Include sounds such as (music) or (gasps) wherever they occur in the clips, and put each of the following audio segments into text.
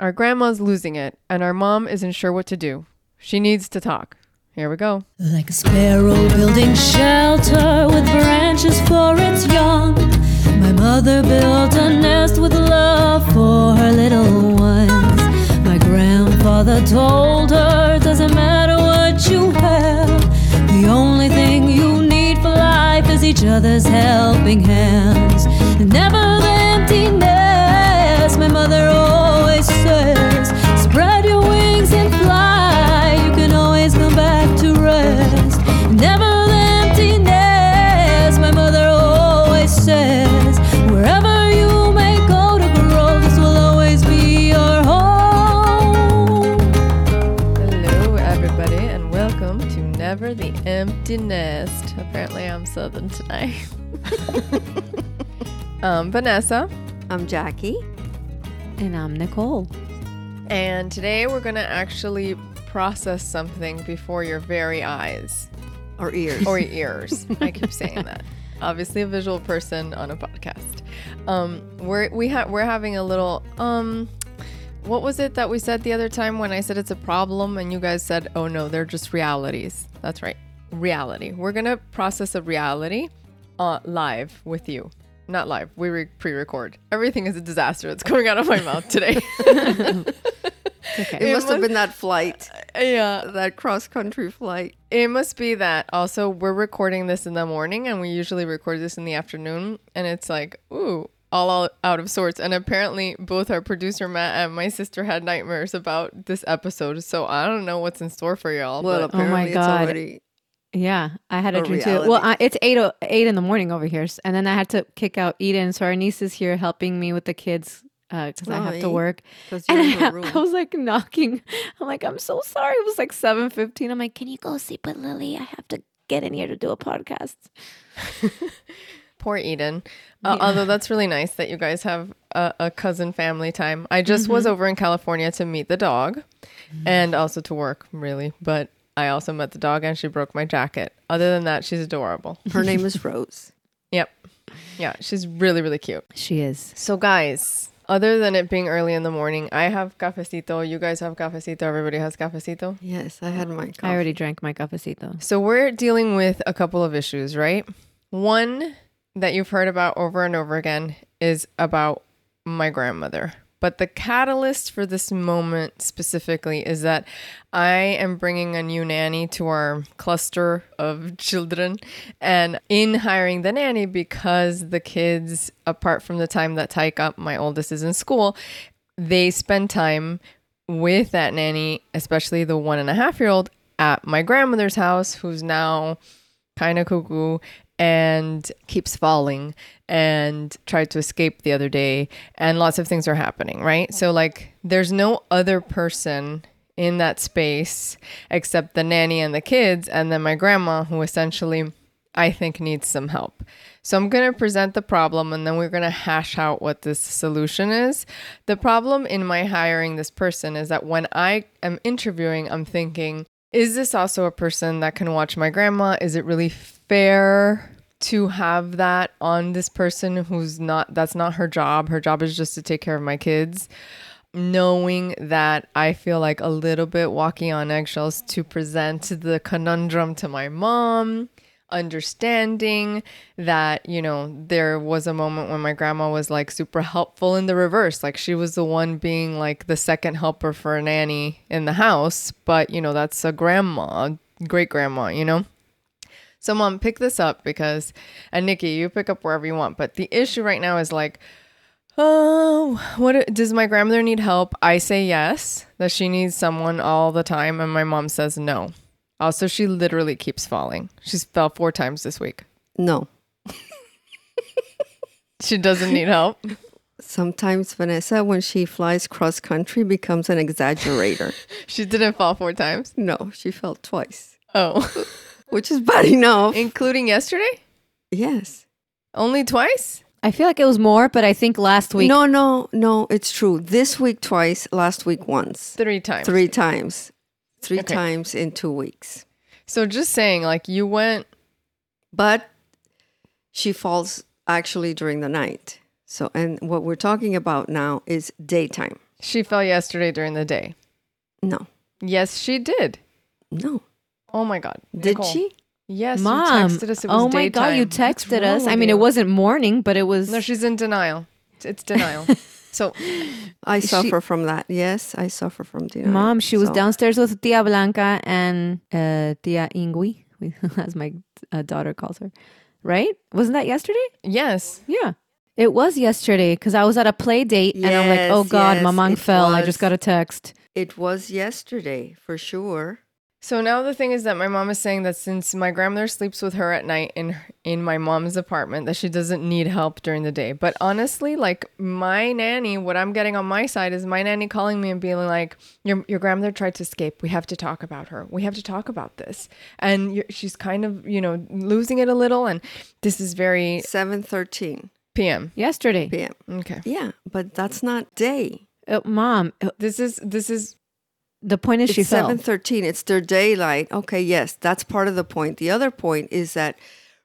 Our grandma's losing it, and our mom isn't sure what to do. She needs to talk. Here we go. Like a sparrow building shelter with branches for its young. My mother built a nest with love for her little ones. My grandfather told her, doesn't matter what you have, the only thing you need for life is each other's helping hands. And never the emptiness, my mother Empty Nest. Apparently, I'm Southern today. (laughs) um, Vanessa, I'm Jackie. And I'm Nicole. and today we're going to actually process something before your very eyes Or ears. or ears. I keep saying that. (laughs) Obviously, a visual person on a podcast. Um, we're we ha- we're having a little um. What was it that we said the other time when I said it's a problem and you guys said, "Oh no, they're just realities." That's right, reality. We're gonna process a reality, uh, live with you. Not live. We re- pre-record. Everything is a disaster. That's (laughs) coming out of my mouth today. (laughs) it it must have been that flight, yeah, that cross country flight. It must be that. Also, we're recording this in the morning, and we usually record this in the afternoon, and it's like, ooh, all out, out of sorts. And apparently, both our producer Matt and my sister had nightmares about this episode. So I don't know what's in store for y'all. Well, but Oh my apparently it's God. already. Yeah, I had a dream too. Well, reality. I, it's eight o- eight in the morning over here, and then I had to kick out Eden. So our niece is here helping me with the kids uh, because I oh, have to eh? work. And (laughs) I. I was like knocking. I'm like, I'm so sorry. It was like seven fifteen. I'm like, can you go sleep with Lily? I have to get in here to do a podcast. (laughs) Poor Eden. Uh, Yeah. Although that's really nice that you guys have a, a cousin family time. I just was mm-hmm. over in California to meet the dog mm-hmm. and also to work, really. But I also met the dog and she broke my jacket. Other than that, she's adorable. Her name is (laughs) Rose. Yep. Yeah, she's really, really cute. She is. So, guys, other than it being early in the morning, I have cafecito. You guys have cafecito. Everybody has cafecito. Yes, I had my coffee. I already drank my cafecito. So, we're dealing with a couple of issues, right? One that you've heard about over and over again is about my grandmother. But the catalyst for this moment specifically is that I am bringing a new nanny to our cluster of (laughs) children. And in hiring the nanny, because the kids, apart from the time that Taika, my oldest, is in school, they spend time with that nanny, especially the one and a half year old, at my grandmother's house, who's now kind of cuckoo and keeps falling and tried to escape the other day. And lots of things are happening right? So like there's no other person in that space except the nanny and the kids and then my grandma who essentially i think needs some help. So i'm going to present the problem and then we're going to hash out what this solution is. The problem in my hiring this person is that when i am interviewing i'm thinking is this also a person that can watch my grandma? Is it really fair to have that on this person who's not, that's not her job? Her job is just to take care of my kids. Knowing that I feel like a little bit walking on eggshells to present the conundrum to my mom, understanding that, you know, there was a moment when my grandma was like super helpful in the reverse. Like she was the one being like the second helper for a nanny in the house. But, you know, that's a grandma, great grandma, you know? So, mom, pick this up because, and Nikki, you pick up wherever you want. But the issue right now is like, oh, what does my grandmother need help? I say yes, that she needs someone all the time. And my mom says no. Also, she literally keeps falling. She's fell four times this week. No. She doesn't need help. Sometimes Vanessa, when she flies cross country, becomes an exaggerator. (laughs) She didn't fall four times. no, she fell twice, Oh, (laughs) which is bad enough. including yesterday? yes. Only twice? I feel like it was more, but I think last week. No, no, no. It's true. This week twice, last week once. Three times. Three times. Three Okay. times in two weeks. So just saying, like, you went but she falls actually during the night. So, and what we're talking about now is daytime. She fell yesterday during the day. No, Yes, she did. no. Oh my God. Did Nicole. she? Yes, Mom. you texted us. It was oh my god, you texted us. I mean, you? it wasn't morning, but it was No, she's in denial. It's- It's denial. (laughs) so I She- suffer from that. Yes, I suffer from denial. Mom, she was So- downstairs with Tia Blanca and uh, Tia Ingui, (laughs) as my uh, daughter calls her. Right? Wasn't that yesterday? yes, Yeah. It was yesterday because I was at a play date and I'm like, oh God, yes, Mamang it fell. I just got a text. It was yesterday for sure. So now the thing is that my mom is saying that since my grandmother sleeps with her at night in in my mom's apartment, that she doesn't need help during the day. But honestly, like my nanny, what I'm getting on my side is my nanny calling me and being like, "Your your grandmother tried to escape. We have to talk about her. We have to talk about this." And you're, she's kind of you know losing it a little, and this is very Seven thirteen PM. Yesterday. p.m. Okay, Yeah, but that's not day. Uh, Mom, uh, this is this is the point is It's she fell. seven thirteen. It's their daylight. Okay, yes, that's part of the point. The other point is that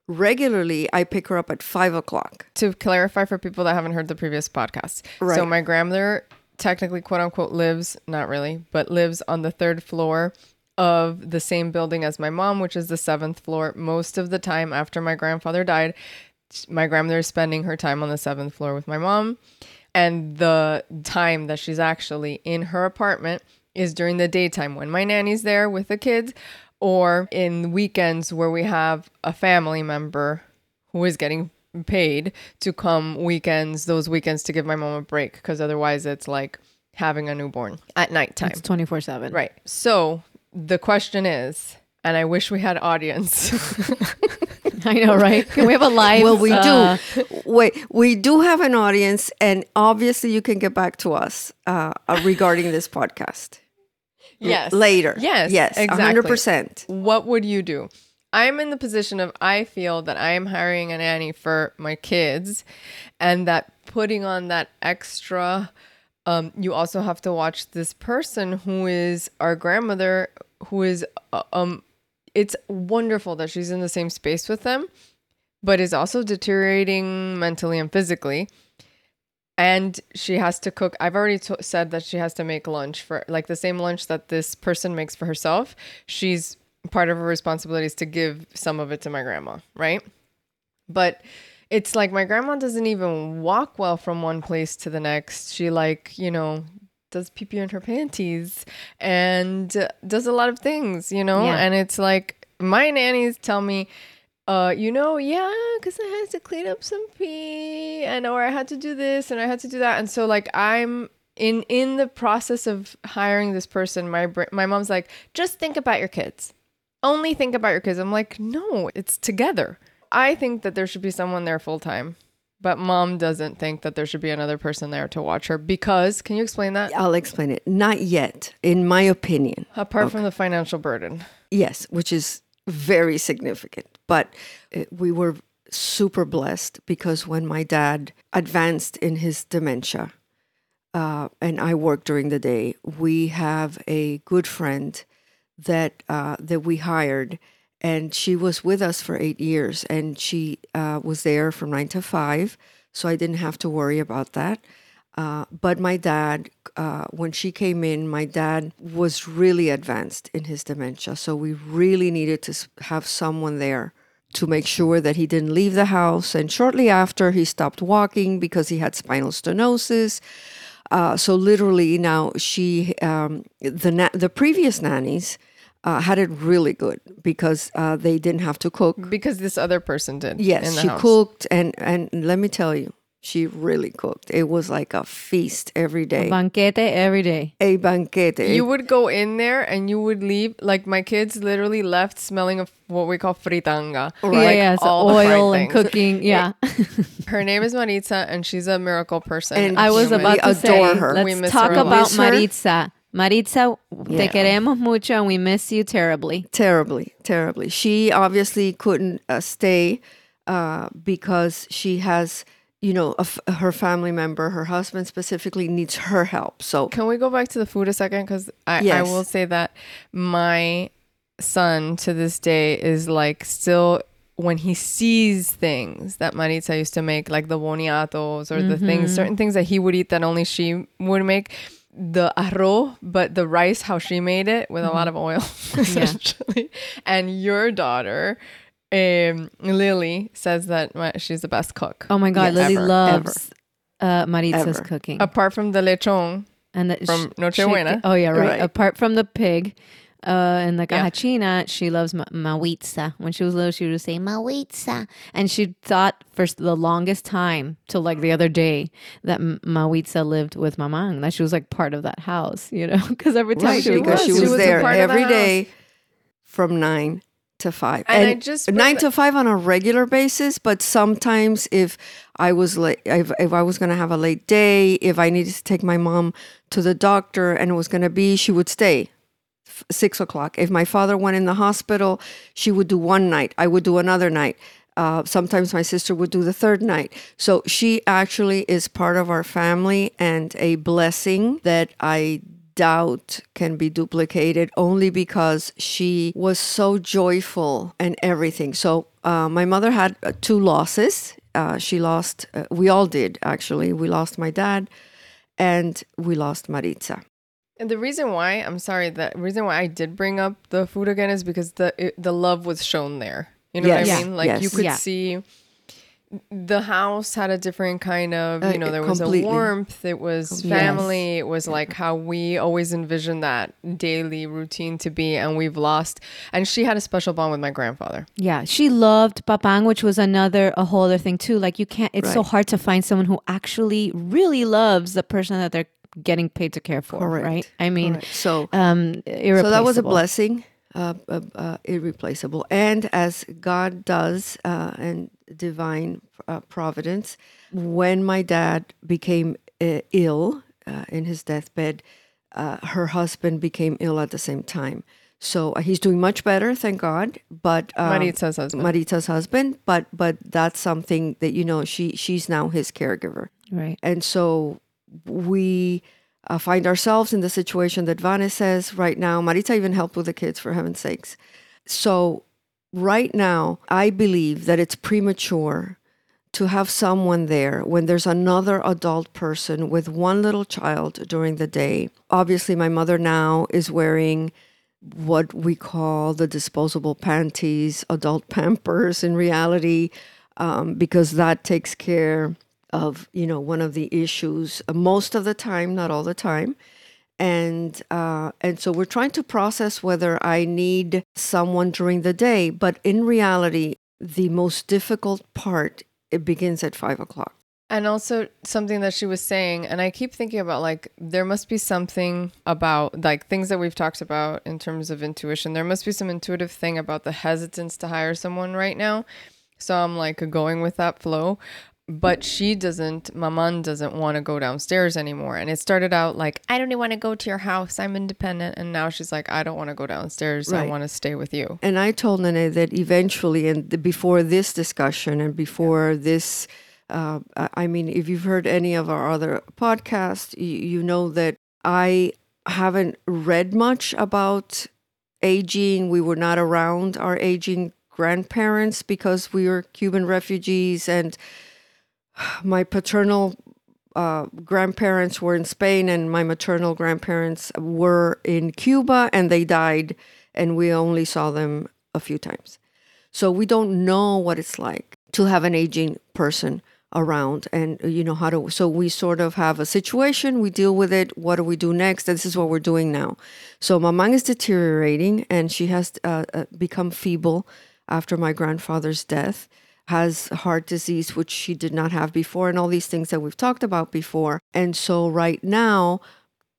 regularly I pick her up at five o'clock. to clarify for people that haven't heard the previous podcast. So my grandmother technically quote unquote lives, not really, but lives on the third floor of the same building as my mom, which is the seventh floor. Most of the time after my grandfather died, my grandmother is spending her time on the seventh floor with my mom. And the time that she's actually in her apartment is during the daytime when my nanny's there with the kids or in weekends where we have a family member who is getting paid to come weekends, those weekends to give my mom a break because otherwise it's like having a newborn at nighttime. It's 24 7. Right. So the question is, and I wish we had audience. (laughs) I know, right? Can we have a live? Well, we uh, do. Wait, we do have an audience, and obviously you can get back to us uh, uh, regarding this podcast yes. later. Yes. yes, Exactly. hundred percent. What would you do? I'm in the position of I feel that I am hiring a nanny for my kids and that putting on that extra um, you also have to watch this person who is our grandmother who is uh, um it's wonderful that she's in the same space with them but is also deteriorating mentally and physically and she has to cook. I've already t- said that she has to make lunch for like the same lunch that this person makes for herself. She's part of her responsibility is to give some of it to my grandma right? But it's like my grandma doesn't even walk well from one place to the next. She like you know does pee pee in her panties and does a lot of things you know? Yeah. and it's like my nannies tell me uh, you know, yeah, because I had to clean up some pee, and or I had to do this and I had to do that, and so like I'm in in the process of hiring this person. My my mom's like, just think about your kids, only think about your kids. I'm like, no, it's together. I think that there should be someone there full time, but mom doesn't think that there should be another person there to watch her because. Can you explain that? I'll explain it. Not yet, in my opinion. Apart from the financial burden, Yes, which is very significant. But uh, we were super blessed because when my dad advanced in his dementia, uh, and I work during the day, we have a good friend that uh, that we hired, and she was with us for eight years, and she uh, was there from nine to five, so I didn't have to worry about that. Uh, but my dad, uh, when she came in, my dad was really advanced in his dementia. So we really needed to have someone there to make sure that he didn't leave the house. And shortly after, he stopped walking because he had spinal stenosis. Uh, so literally now she, um, the na- the previous nannies uh, had it really good because uh, they didn't have to cook. because this other person did. Yes, in the she house. cooked, and and let me tell you, she really cooked. It was like a feast every day, A Banquete every day. a banquete. You would go in there and you would leave. Like my kids literally left smelling of what we call fritanga. Yeah, like yeah, so all the fried oil and cooking. (laughs) Yeah. Her name is Maritza and she's a miracle person. And I was about to adore say, her. let's We miss talk her about Miss her? Maritza. Maritza, te queremos mucho and we miss you terribly. terribly, terribly. She obviously couldn't uh, stay uh, because she has, you know, a f- her family member, her husband specifically, needs her help. So Can we go back to the food a second? Because I, I will say that my son to this day is like still when he sees things that Maritza used to make, like the boniatos or the things, mm-hmm. certain things that he would eat that only she would make. the arroz, but the rice, how she made it with a mm-hmm. lot of oil, (laughs) essentially. And your daughter, um, Lily, says that my, she's the best cook. Oh my God, Yes. Lily Ever, loves uh, Maritza's Ever. cooking. Apart from the lechon, and the, from sh- Nochebuena. she- oh yeah, right. Right. Apart from the pig, uh, and the Yeah. caja china, she loves ma- mawitza. When she was little, she would say mawitza, and she thought for s- the longest time till like the other day that M- mawitza lived with mamang, that she was like part of that house, you know, (laughs) because every time Right, she because go, she was. was, She was a there part of the every house. day from nine to five. And I just nine to five on a regular basis, but sometimes if I was late, if, if I was going to have a late day, if I needed to take my mom to the doctor and it was going to be, she would stay f- six o'clock. If my father went in the hospital, she would do one night. I would do another night. Uh, sometimes my sister would do the third night. So she actually is part of our family and a blessing that I doubt can be duplicated only because she was so joyful and everything. So uh, my mother had uh, two losses. Uh, she lost, uh, we all did actually. We lost my dad and we lost Maritza. And the reason why I'm sorry, the reason why I did bring up the food again is because the it, the love was shown there. You know what I mean? Like you could Yeah. see the house had a different kind of, Uh, you know, there was completely. a warmth, it was Completely. family, it was like how we always envisioned that daily routine to be and we've lost and she had a special bond with my grandfather. Yeah, she loved papang, which was another a whole other thing too. Like you can't. It's so hard to find someone who actually really loves the person that they're getting paid to care for. Correct. Right? I mean, Correct. So um, So that was a blessing, uh, uh, uh, irreplaceable. And as God does, uh, and divine uh, providence, when my dad became uh, ill uh, in his deathbed, uh, her husband became ill at the same time. So uh, he's doing much better, thank God. But um, Maritza's husband. Maritza's husband, but but that's something that you know she she's now his caregiver. Right. And so we uh, find ourselves in the situation that Vane says right now. Maritza even helped with the kids, for heaven's sakes. So, right now, I believe that it's premature to have someone there when there's another adult person with one little child during the day. Obviously, my mother now is wearing what we call the disposable panties, adult (laughs) pampers in reality, um, because that takes care of you know one of the issues uh, most of the time, not all the time, and uh, and so we're trying to process whether I need someone during the day, but in reality, the most difficult part it begins at five o'clock. And also something that she was saying, and I keep thinking about like there must be something about like things that we've talked about in terms of intuition. There must be some intuitive thing about the hesitance to hire someone right now. So I'm like going with that flow. But she doesn't, Mamang doesn't want to go downstairs anymore. And it started out like, I don't even want to go to your house. I'm independent. And now she's like, I don't want to go downstairs. I want to stay with you. And I told Nene that eventually, and before this discussion and before this, uh, I I mean, if you've heard any of our other podcasts, you, you know that I haven't read much about aging. We were not around our aging grandparents because we were Cuban refugees, and my paternal uh, grandparents were in Spain, and my maternal grandparents were in Cuba, and they died, and we only saw them a few times. So we don't know what it's like to have an aging person around and you know how to so we sort of have a situation we deal with it what do we do next? This is what we're doing now. So my mamang is deteriorating and she has uh, uh, become feeble after my grandfather's death has heart disease which she did not have before and all these things that we've talked about before and so right now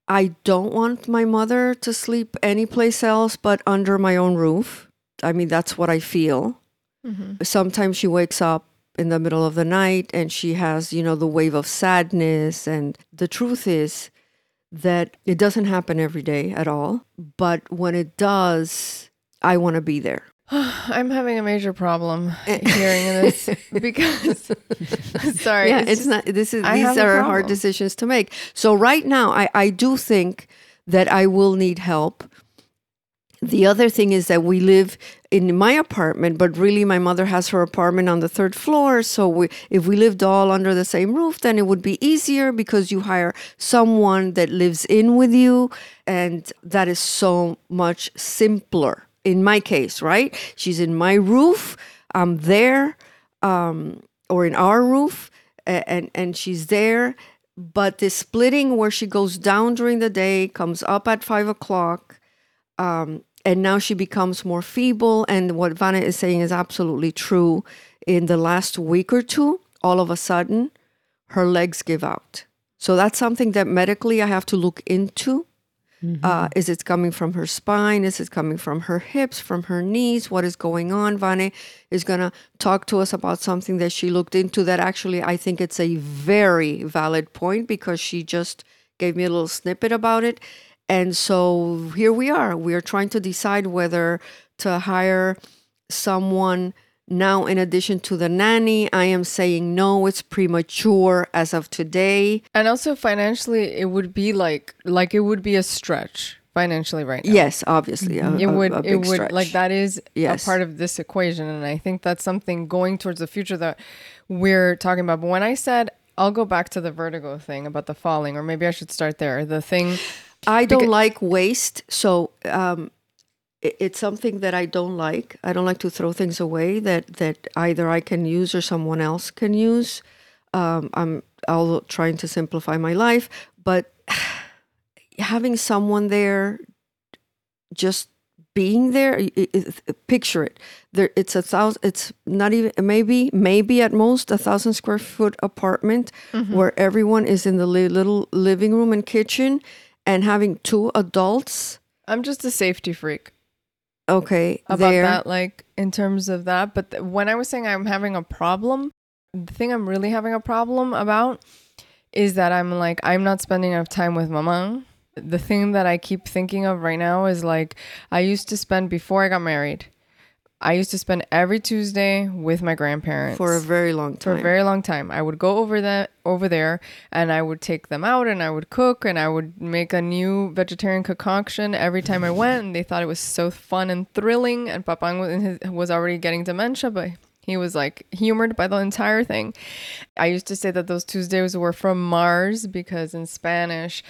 I don't want my mother to sleep anyplace else but under my own roof. I mean, that's what I feel. Mm-hmm. Sometimes she wakes up in the middle of the night and she has, you know, the wave of sadness. And the truth is that it doesn't happen every day at all. But when it does, I want to be there. (sighs) I'm having a major problem (laughs) eh. hearing this (laughs) because, (laughs) sorry. yeah, it's it's just- not. This is I these are hard decisions to make. So right now, I I do think that I will need help. The other thing is that we live in my apartment, but really my mother has her apartment on the third floor. So we, if we lived all under the same roof, then it would be easier because you hire someone that lives in with you. And that is so much simpler in my case, right? She's in my roof, I'm there, um, or in our roof, and, and she's there. But the splitting where she goes down during the day, comes up at five o'clock, um, and now she becomes more feeble. And what Vanna is saying is absolutely true. In the last week or two, all of a sudden, her legs give out. So that's something that medically I have to look into. Uh, is it coming from her spine? Is it coming from her hips, from her knees? What is going on? Vane is going to talk to us about something that she looked into that actually I think it's a very valid point because she just gave me a little snippet about it. And so here we are. We are trying to decide whether to hire someone now in addition to the nanny. I am saying no, it's premature as of today. And also financially, it would be like like it would be a stretch financially right now. Yes, obviously. a- it would a it big would stretch. like that is Yes. a part of this equation and i think that's something going towards the future that we're talking about but when i said i'll go back to the vertigo thing about the falling or maybe i should start there the thing I don't like waste, so um, it, it's something that I don't like. I don't like to throw things away that that either I can use or someone else can use. Um, I'm all trying to simplify my life, but (sighs) having someone there, just being there, i- i- i- picture it. There, it's a thousand. It's not even maybe maybe at most a thousand square foot apartment where everyone is in the li- little living room and kitchen, and having two adults. i'm just a safety freak Okay, about there. that like in terms of that but th- when i was saying i'm having a problem the thing i'm really having a problem about is that i'm like i'm not spending enough time with mama the thing that i keep thinking of right now is like i used to spend before i got married i used to spend every tuesday with my grandparents for a very long time. for a very long time. I would go over that over there and I would take them out and I would cook and I would make a new vegetarian concoction every time I went and they thought it was so fun and thrilling and Papang was, in his, was already getting dementia but he was like humored by the entire thing. I used to say that those Tuesdays were from Mars because in Spanish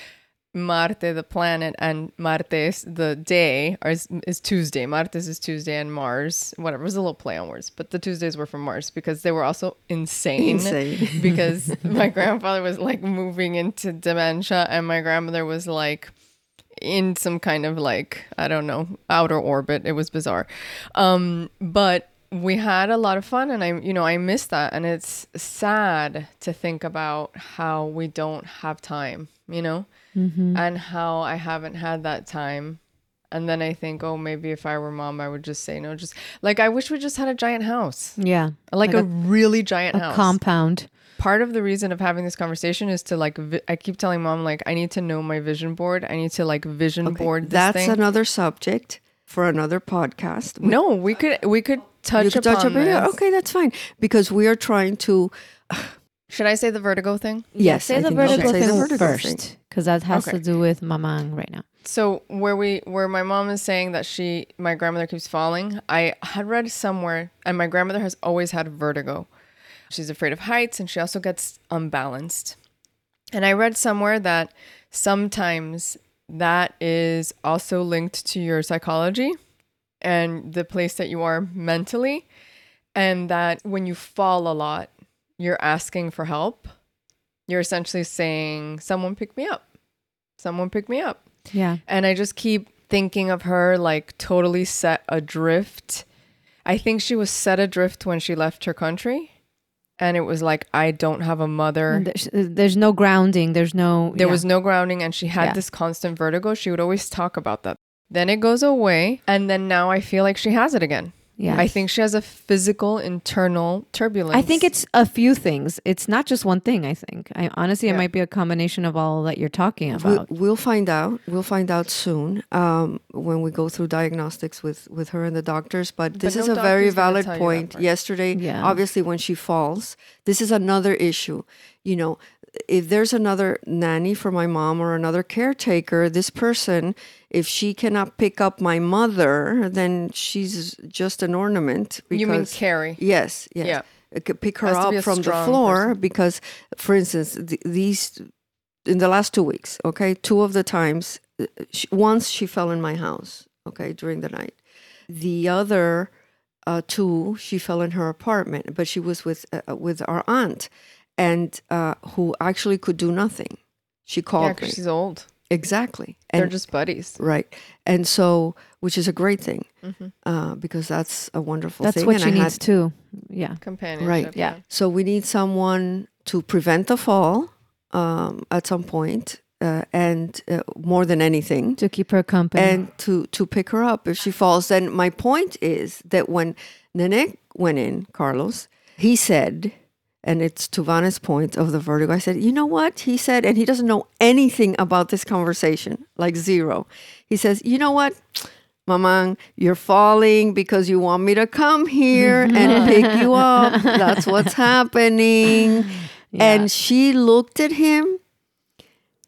Marte, the planet, and Martes, the day, are, is, is Tuesday. Martes is Tuesday, and Mars, whatever. It was a little play on words, but the Tuesdays were from Mars because they were also insane. Insane. (laughs) because my grandfather was like moving into dementia, and my grandmother was like in some kind of like I don't know outer orbit. It was bizarre, um, but we had a lot of fun, and I you know I miss that, and it's sad to think about how we don't have time, you know, Mm-hmm. and how I haven't had that time. And then I think, oh, maybe if I were mom, I would just say no. Just like I wish we just had a giant house, Yeah. like, Like a, really giant A house compound. part of the reason of having this conversation is to like vi- I keep telling mom like I need to know my vision board. I need to like vision Okay, board this That's thing. another subject for another podcast. We- no, we could we could touch you could upon touch this. Okay, that's fine because we are trying to. Should I say the vertigo thing? Yes, Say I the think we should vertigo say thing the vertigo thing. first, because that has Okay. to do with Mamang right now. So where we where my mom is saying that she my grandmother keeps falling, I had read somewhere and my grandmother has always had vertigo. She's afraid of heights and she also gets unbalanced. And I read somewhere that sometimes that is also linked to your psychology and the place that you are mentally and that when you fall a lot, you're asking for help. You're essentially saying someone pick me up. Someone pick me up. Yeah. And I just keep thinking of her like totally set adrift. I think she was set adrift when she left her country. And it was like, I don't have a mother. There's, there's no grounding. There's no. There yeah. was no grounding, and she had Yeah. this constant vertigo. She would always talk about that. Then it goes away. And then now I feel like she has it again. Yeah. I think she has a physical internal turbulence. I think it's a few things. It's not just one thing. I think. I honestly, Yeah. it might be a combination of all that you're talking about. we'll find out. We'll find out soon um, when we go through diagnostics with, with her and the doctors. But this no is a very valid tell you that point. Yesterday, Yeah. obviously, when she falls, this is another issue. You know, if there's another nanny for my mom or another caretaker, this person, if she cannot pick up my mother, then she's just an ornament. You mean because- Carrie? Yes, yes. Yeah. Pick her Has to be up from the floor person. because, for instance, th- these in the last two weeks, okay, two of the times, uh, she, once she fell in my house, okay, during the night. The other uh, two, she fell in her apartment, but she was with uh, with our aunt, and uh, who actually could do nothing. She Yeah, called me she's old. exactly, And, They're just buddies. right, and so which is a great thing uh, because that's a wonderful That's thing. what and she I had- needs too. Yeah. Companionship. Right. Yeah. So we need someone to prevent the fall um, at some point, uh, and uh, more than anything, To keep her company. and to to pick her up if she falls. Then my point is that when Nene went in, Carlos, he said, and it's to Vanna's point of the vertigo. I said, you know what? He said, and he doesn't know anything about this conversation, like zero. He says, you know what? Mamang, you're falling because you want me to come here (laughs) and pick you up. That's what's happening. (laughs) And she looked at him.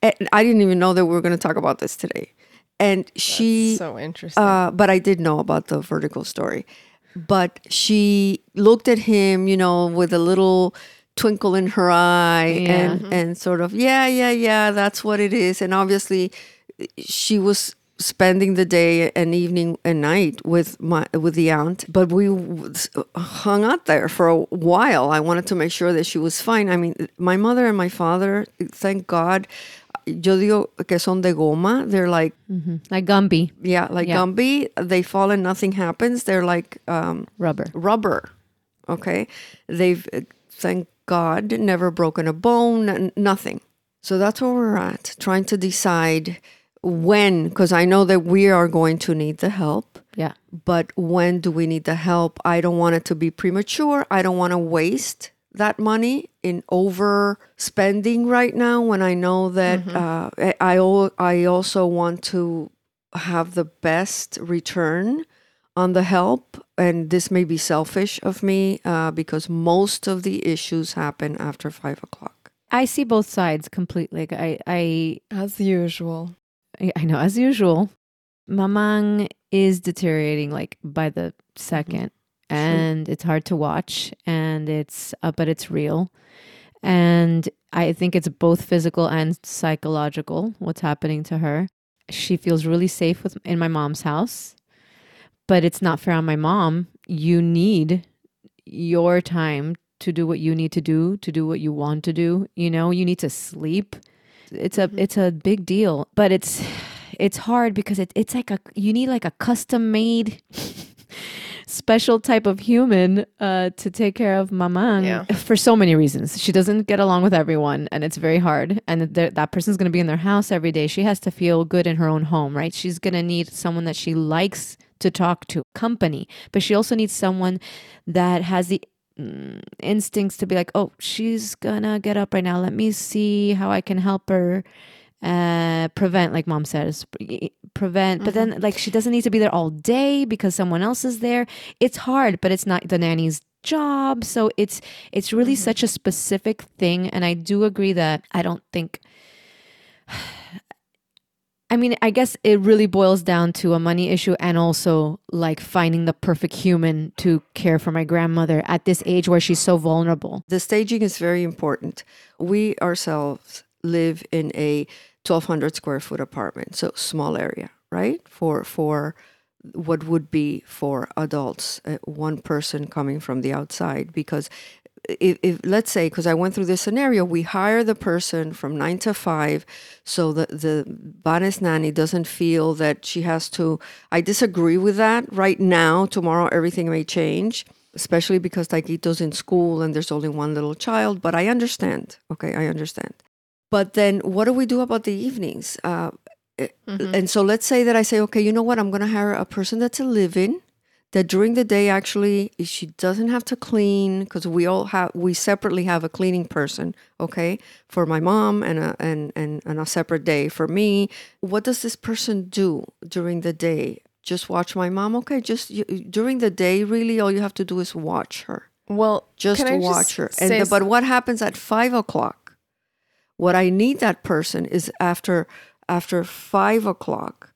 And I didn't even know that we were going to talk about this today. And she, so interesting. uh, but I did know about the vertical story. But she looked at him, you know, with a little twinkle in her eye and, mm-hmm. and sort of, yeah, yeah, yeah, that's what it is. And obviously, she was spending the day and evening and night with my with the aunt but we hung out there for a while. I wanted to make sure that she was fine. I mean my mother and my father thank god yo digo que son de goma. They're like Mhm. Like Gumby. Yeah like Yeah. gumby. They fall and nothing happens. They're like um, rubber. rubber. Okay? They've uh, thank god never broken a bone nothing. So that's where we're at trying to decide when because i know that we are going to need the help. Yeah. but when do we need the help? I don't want it to be premature. I don't want to waste that money in overspending right now when i know that uh, I, I I also want to have the best return on the help and this may be selfish of me uh, because most of the issues happen after five o'clock I see both sides completely. Like, I, I, As usual. I know, as usual, Mamang is deteriorating like by the 2nd and it's hard to watch, and it's, uh, but it's real, and I think it's both physical and psychological. What's happening to her? She feels really safe with in my mom's house, but it's not fair on my mom. You need your time to do what you need to do, to do what you want to do. You know, you need to sleep. It's a it's a big deal, but it's it's hard because it, it's like a you need like a custom made special type of human uh, to take care of Mamang Yeah. for so many reasons. She doesn't get along with everyone, and it's very hard. And th- that person's going to be in their house every day. She has to feel good in her own home, right? She's going to need someone that she likes to talk to, company, but she also needs someone that has the mm, instincts to be like, oh, she's gonna get up right now. Let me see how I can help her uh prevent like mom says prevent but then mm-hmm. like she doesn't need to be there all day because someone else is there. It's hard but it's not the nanny's job. So it's it's really mm-hmm. such a specific thing. And i do agree that i don't think (sighs) I mean, I guess it really boils down to a money issue and also like finding the perfect human to care for my grandmother at this age where she's so vulnerable. The staging is very important. We ourselves live in a 1200 square foot apartment, so small area, right? For for what would be for adults, uh, one person coming from the outside because if, if let's say because I went through this scenario, we hire the person from nine to five, so that the Vane's nanny doesn't feel that she has to. I disagree with that right now. Tomorrow, everything may change, especially because Taquito's in school and there's only one little child. But I understand. Okay, I understand. But then, what do we do about the evenings? Uh, and so let's say that I say, okay, you know what? I'm going to hire a person that's a live-in that during the day actually she doesn't have to clean because we all have we separately have a cleaning person okay for my mom and a and, and and a separate day for me what does this person do during the day? Just watch my mom? Okay just you, during the day really all you have to do is watch her. Well, just watch her. And the, but what happens at five o'clock What I need that person is after after five o'clock,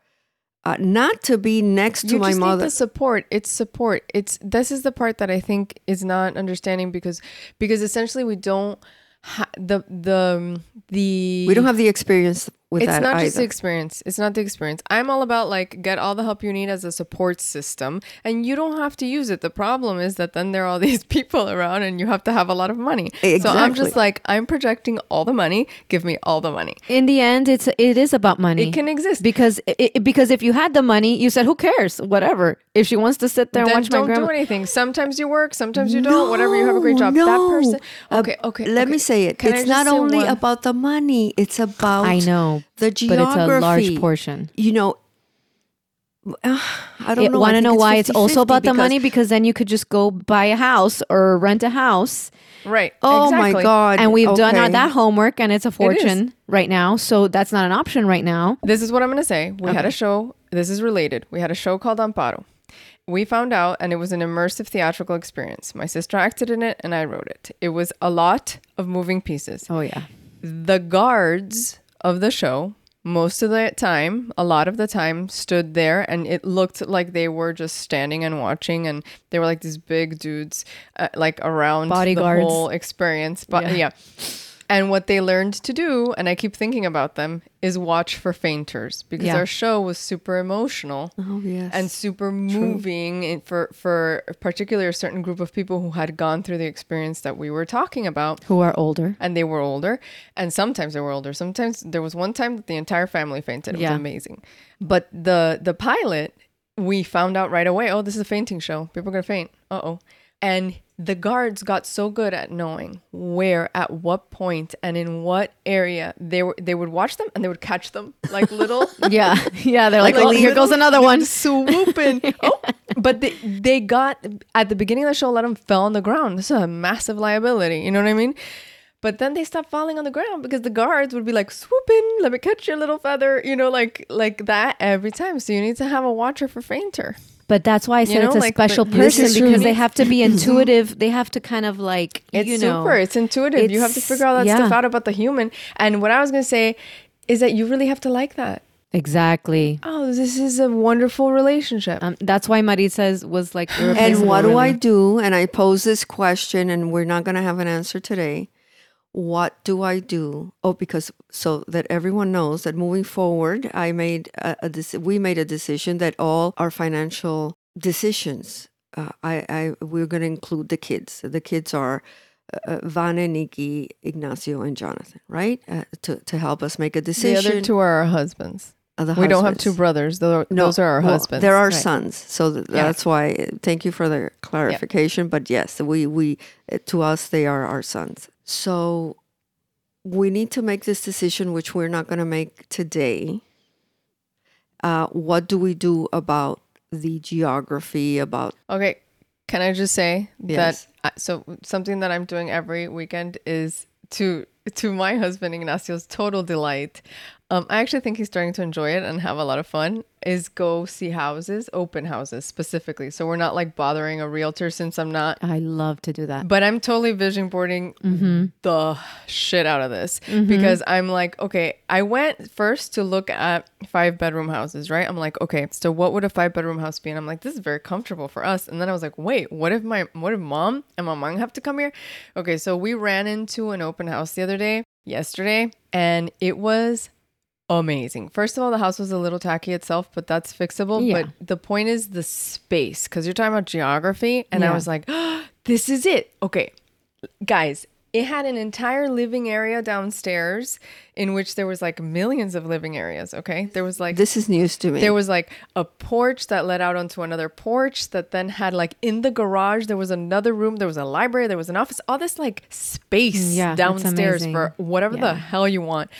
uh, not to be next to you my mother. support. It's support. It's this is the part that I think is not understanding because because essentially we don't ha- the the the we don't have the experience with it's that not either. just the experience it's not the experience i'm all about like get all the help you need as a support system and you don't have to use it the problem is that then there are all (laughs) these people around and you have to have a lot of money so i'm just like i'm projecting all the money give me all the money In the end, it's it is about money. it can exist because it, because if you had the money, you said, "Who cares? Whatever." If she wants to sit there and then watch my don't grandma, do anything sometimes you work sometimes you don't whatever you have a great job that person Uh, okay okay Let okay. me say it. Can it's not only one- about the money. It's about I know, the geography, but it's a large portion. You know, uh, I don't know. Want to think know why it's also 50-50 about the money? Because then you could just go buy a house or rent a house. right Oh exactly. my God! And we've done our, that homework, and it's a fortune right now. So that's not an option right now. This is what I'm going to say. We had a show. This is related. We had a show called Amparo. We found out, and it was an immersive theatrical experience. My sister acted in it, and I wrote it. It was a lot of moving pieces. Oh yeah, The guards of the show, most of the time, a lot of the time, stood there, and it looked like they were just standing and watching, and they were like these big dudes, uh, like around Bodyguards. the whole experience. But Yeah. yeah. And what they learned to do, and I keep thinking about them, is watch for fainters because Yeah. our show was super emotional Oh yes. and super moving for for particularly a certain group of people who had gone through the experience that we were talking about. Who are older. and they were older. And sometimes they were older. Sometimes there was one time that the entire family fainted. It Yeah. was amazing. But the the pilot we found out right away oh this is a fainting show. People are gonna faint. Uh-oh. And the guards got so good at knowing where at what point and in what area they were they would watch them and they would catch them like (laughs) little Yeah, yeah. They're like, Like oh, here goes another one. (laughs) swooping. (laughs) oh, but they, they got at the beginning of the show. Let them fell on the ground. This is a massive liability. You know what I mean? But then they stopped falling on the ground because the guards would be like swooping. Let me catch your little feather. You know, like like that every time. So you need to have a watcher for fainter. But that's why I said know, it's a like, special but person because they have to be intuitive. They have to kind of like It's you know. super. It's intuitive. you have to figure all that yeah. stuff out about the human. And what I was gonna say is that you really have to like that. Exactly. Oh, this is a wonderful relationship. Um, that's why Maritza was like. and what do I do? And I pose this question, and we're not going to have an answer today. What do I do? Oh, because so that everyone knows that moving forward, I made a, a dec- we made a decision that all our financial decisions, uh, I, I we're going to include the kids. The kids are uh, Vane, Nikki, Ignacio, and Jonathan, right? Uh, to to help us make a the decision. other two are our husbands. The We don't have two brothers. Those, those are our well, husbands. They're our Right. sons, so th- Yeah. that's why. Thank you for the clarification. But yes, we we uh, to us they are our sons. So we need to make this decision, which we're not going to make today. Uh, what do we do about the geography? About Okay, can I just say Yes. that I, so something that I'm doing every weekend is to to my husband Ignacio's total delight. Um, I actually think he's starting to enjoy it and have a lot of fun. Is go see houses, open houses specifically. So we're not like bothering a realtor since I'm not. I love to do that. But I'm totally vision boarding the shit out of this because I'm like, okay, I went first to look at five bedroom houses, right? I'm like, okay, so what would a five bedroom house be? And I'm like, this is very comfortable for us. And then I was like, wait, what if my what if mom and my mom have to come here? Okay, so we ran into an open house the other day, yesterday, and it was amazing. First of all, the house was a little tacky itself, but that's fixable. Yeah. But the point is the space because you're talking about geography, and I was like, (gasps) this is it. Okay, guys, it had an entire living area downstairs in which there was like millions of living areas. Okay, there was like this is news to me. there was like a porch that led out onto another porch that then had like in the garage there was another room there was a library there was an office all this like space Yeah, downstairs for whatever the hell you want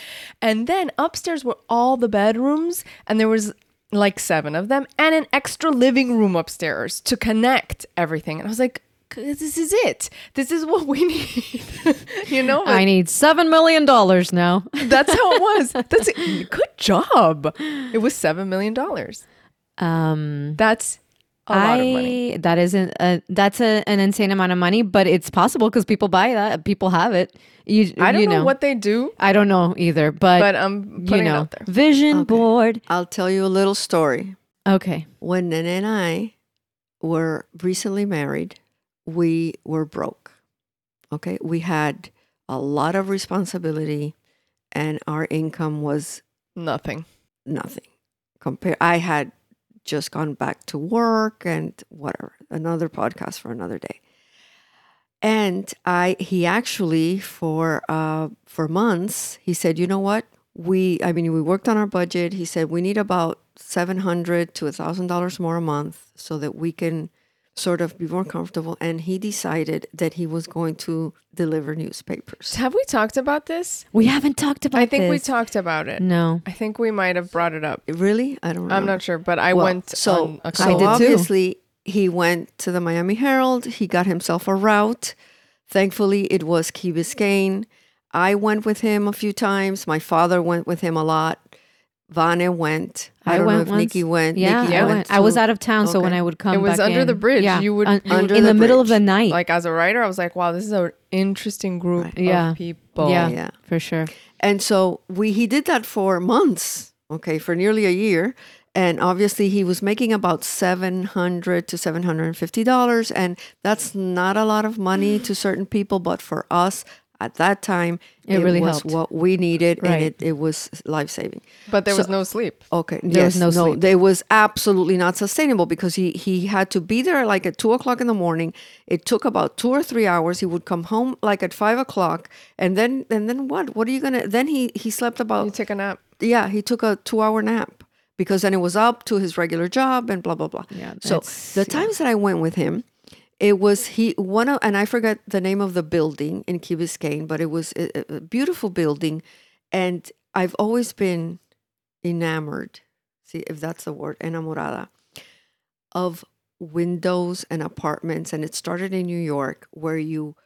and then upstairs were all the bedrooms and there was like seven of them and an extra living room upstairs to connect everything and i was like this is it this is what we (laughs) need you know I need seven million dollars now. (laughs) that's how it was (laughs) that's it. good job it was seven million dollars Um, that's a lot I of money. that isn't a, that's a, an insane amount of money, but it's possible because people buy that. People have it. You, I don't you know, what they do, I don't know either, but, but I'm you putting it know, out there. vision board. I'll tell you a little story. Okay. When Nene and I were recently married, we were broke. Okay. We had a lot of responsibility and our income was Nothing. nothing. Compare I had just gone back to work and whatever. Another podcast for another day. And I he actually for uh for months he said, "You know what? We I mean we worked on our budget. He said we need about 700 to a $1000 more a month so that we can sort of be more comfortable and he decided that he was going to deliver newspapers. Have we talked about this? We haven't talked about I think we talked about it. No. I think we might have brought it up. Really? I don't know. I'm not sure, but I Well, went so on a so couple. did too. obviously he went to the Miami Herald. He got himself a route. Thankfully, it was Key Biscayne. I went with him a few times. My father went with him a lot. Vane went. I, I don't know went if Nikki went. Yeah, Nikki I went. went. I was out of town, so when I would come, It was back under in- the bridge. Yeah, You would- un- you Under in the, the middle of the night. like as a writer, I was like, wow, this is an interesting group Right. Yeah. of people. yeah, Yeah. for sure. And so we he did that for months, okay, for nearly a year. And obviously he was making about seven hundred to seven hundred and fifty dollars. And that's not a lot of money to certain people, but for us at that time It really was helped. what we needed Right. and it, it was life saving. But there was no sleep. Okay. There was no No, sleep. It was absolutely not sustainable because he he had to be there like at two o'clock in the morning. It took about two or three hours. He would come home like at five o'clock, and then and then what? What are you gonna? Then he he slept about You take a nap. yeah, he took a two hour nap because then it was up to his regular job and blah blah blah. Yeah, So that's- the times that I went with him, it was he one of and I forgot the name of the building in Key Biscayne, but it was a, a- beautiful building, and I've always been enamored. See if that's the word, enamorada, of windows and apartments, and it started in New York where you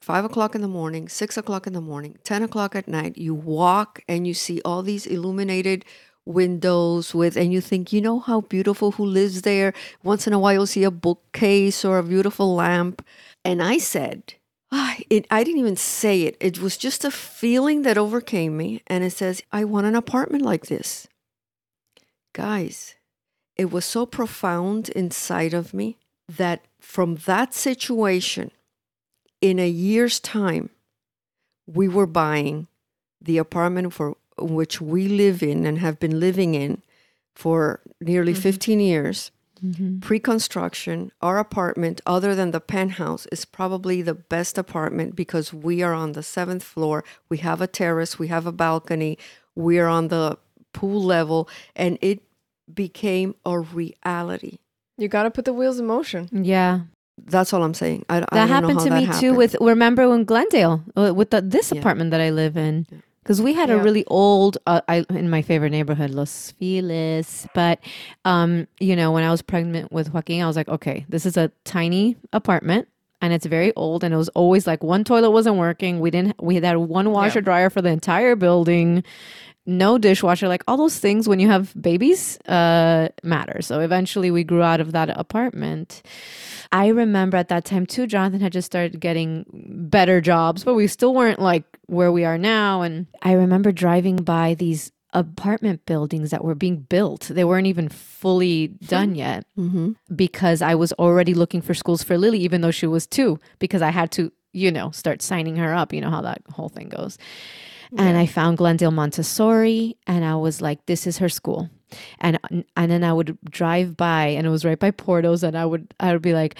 five o'clock in the morning, six o'clock in the morning, 10 o'clock at night, you walk and you see all these illuminated windows with, and you think, you know how beautiful who lives there. Once in a while, you'll see a bookcase or a beautiful lamp. And I said, ah, it, I didn't even say it. It was just a feeling that overcame me. And it says, I want an apartment like this. Guys, it was so profound inside of me that from that situation, in a year's time, we were buying the apartment for which we live in and have been living in for nearly 15 years. Pre construction, our apartment, other than the penthouse, is probably the best apartment because we are on the seventh floor. We have a terrace, we have a balcony, we are on the pool level, and it became a reality. You got to put the wheels in motion. Yeah, That's all I'm saying. I, I that don't know happened how to that me too. With remember when Glendale uh, with the, this Yeah. apartment that I live in. Because we had a really old, uh, I in my favorite neighborhood, Los Feliz. But, um, you know, when I was pregnant with Joaquin, I was like, okay, this is a tiny apartment, and it's very old, and it was always like one toilet wasn't working. We didn't. We had one washer dryer for the entire building, no dishwasher. Like all those things when you have babies, uh, matter. So eventually, we grew out of that apartment. I remember at that time too, Jonathan had just started getting better jobs, but we still weren't like where we are now. And I remember driving by these apartment buildings that were being built. They weren't even fully done yet Mm-hmm. because I was already looking for schools for Lily, even though she was two, because I had to, you know, start signing her up. You know how that whole thing goes. And I found Glendale Montessori, and I was like, this is her school. And and then I would drive by, and it was right by Porto's, and I would I would be like,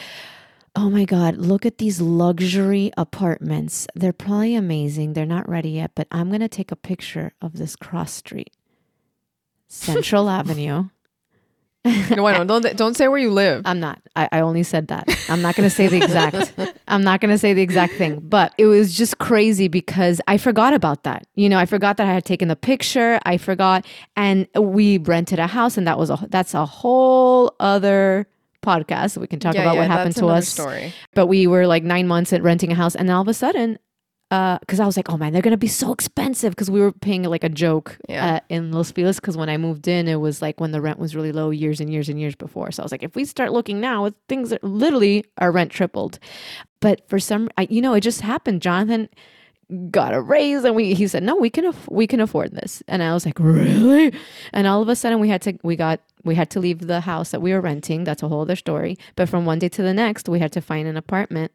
oh my god, look at these luxury apartments. They're probably amazing. They're not ready yet, but I'm gonna take a picture of this cross street, (laughs) Central Avenue. No, I don't, don't don't say where you live. I'm not. I, I only said that. I'm not going to say the exact. (laughs) I'm not going to say the exact thing. But it was just crazy because I forgot about that. You know, I forgot that I had taken the picture. I forgot, and we rented a house, and that was a that's a whole other podcast. We can talk Yeah, about yeah, what happened to us. Story. But we were like nine months at renting a house, and all of a sudden, because I was like, oh man, they're gonna be so expensive because we were paying like a joke Yeah. uh, in Los Feliz. Because when I moved in, it was like when the rent was really low years and years and years before. So I was like, if we start looking now, things are literally our rent tripled. But for some, I, you know, it just happened. Jonathan got a raise and we he said no we can aff- we can afford this and i was like really and all of a sudden we had to we got we had to leave the house that we were renting that's a whole other story but from one day to the next we had to find an apartment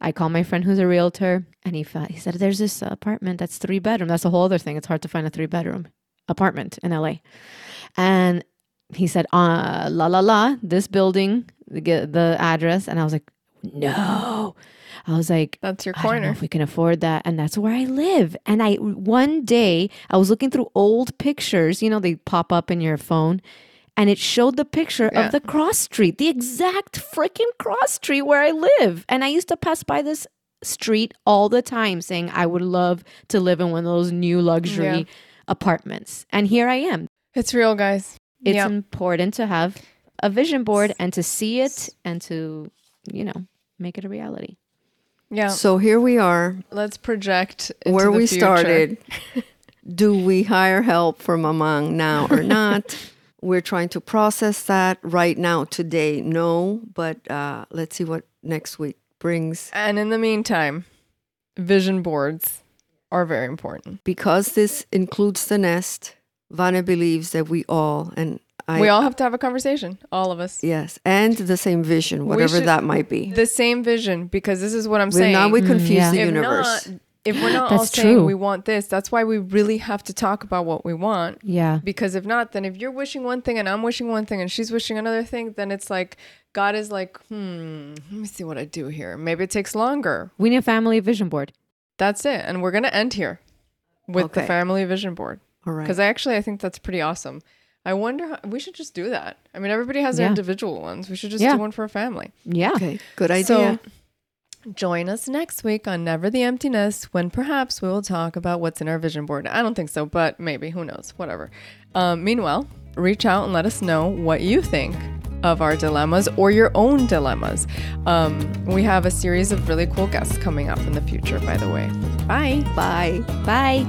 i called my friend who's a realtor and he he said there's this apartment that's three bedroom. That's a whole other thing. It's hard to find a three bedroom apartment in la and he said uh la la la this building the, the address. And i was like no. I was like That's your I don't know corner. if we can afford that. And that's where I live. And I, one day, I was looking through old pictures, you know, they pop up in your phone, and it showed the picture Yeah. of the cross street, the exact freaking cross street where I live. And I used to pass by this street all the time saying, I would love to live in one of those new luxury Yeah. apartments. And here I am. It's real, guys. It's Yeah. important to have a vision board and to see it and to, you know, make it a reality. Yeah. So here we are, Let's project into where the we future. started. (laughs) Do we hire help from Mamang now or not? (laughs) We're trying to process that right now, today, no, but uh, let's see what next week brings. And in the meantime, vision boards are very important. Because this includes the nest, Vana believes that we all, and I, we all have to have a conversation, all of us. yes, and the same vision, whatever should- that might be. The same vision, because this is what I'm Well, saying. now we Mm, confuse yeah. the if universe. not, if we're not all saying true. we want this, that's why we really have to talk about what we want. Yeah. Because if not, then if you're wishing one thing and I'm wishing one thing and she's wishing another thing, then it's like God is like, hmm, let me see what I do here. Maybe it takes longer. We need a family vision board. That's it. And we're gonna end here with the family vision board. all right. Because I actually I think that's pretty awesome. I wonder how, we should just do that. I mean, everybody has their Yeah. individual ones. We should just Yeah. do one for a family. Yeah. Okay, good idea. So join us next week on Never the Empty Nest when perhaps we will talk about what's in our vision board. I don't think so, but maybe. Who knows? Whatever. Um, meanwhile, reach out and let us know what you think of our dilemmas or your own dilemmas. Um, we have a series of really cool guests coming up in the future, by the way. Bye. Bye. Bye.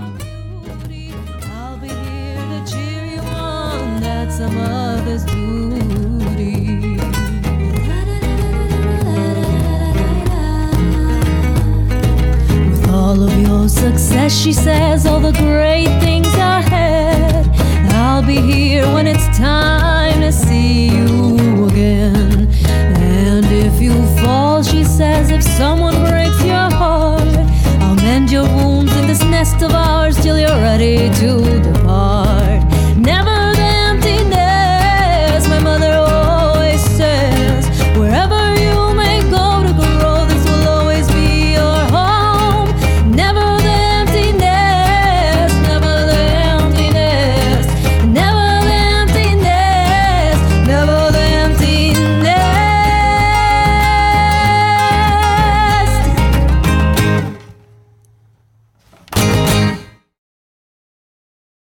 All of your success, she says, all the great things ahead. I'll be here when it's time to see you again. And if you fall, she says, if someone breaks your heart, I'll mend your wounds in this nest of ours till you're ready to depart.